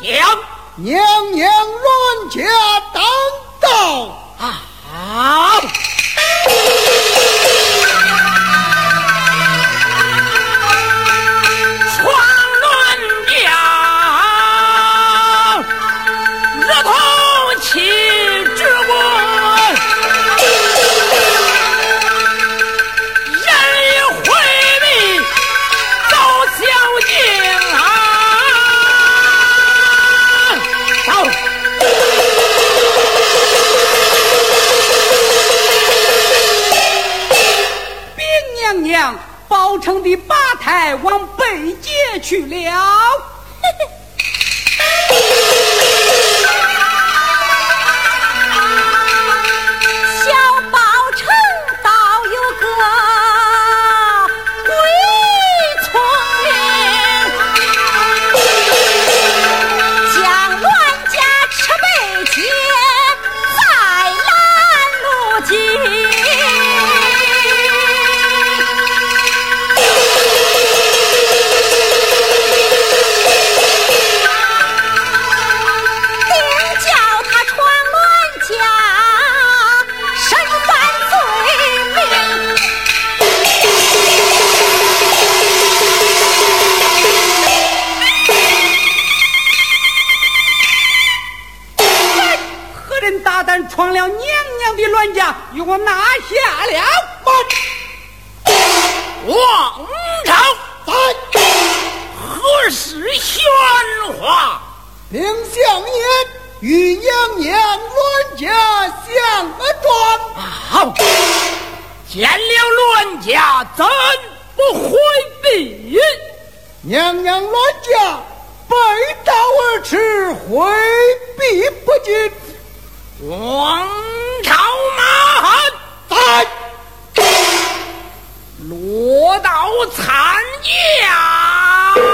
娘。娘娘冤家当道。熬成的八抬往北街去了。娘娘乱驾背道而驰回避不尽王朝马汉在落刀残阳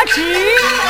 啊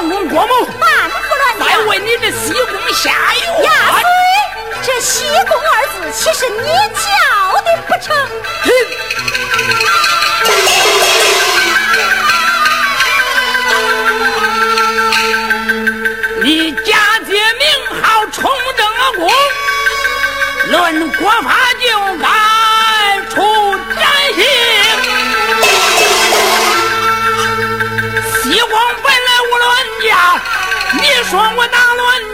万岁出宫，满腹乱再为你这西宫下院。呀，岁，这西宫二字岂是你叫的不成？你假借名号充正宫，论国法就该说我大乱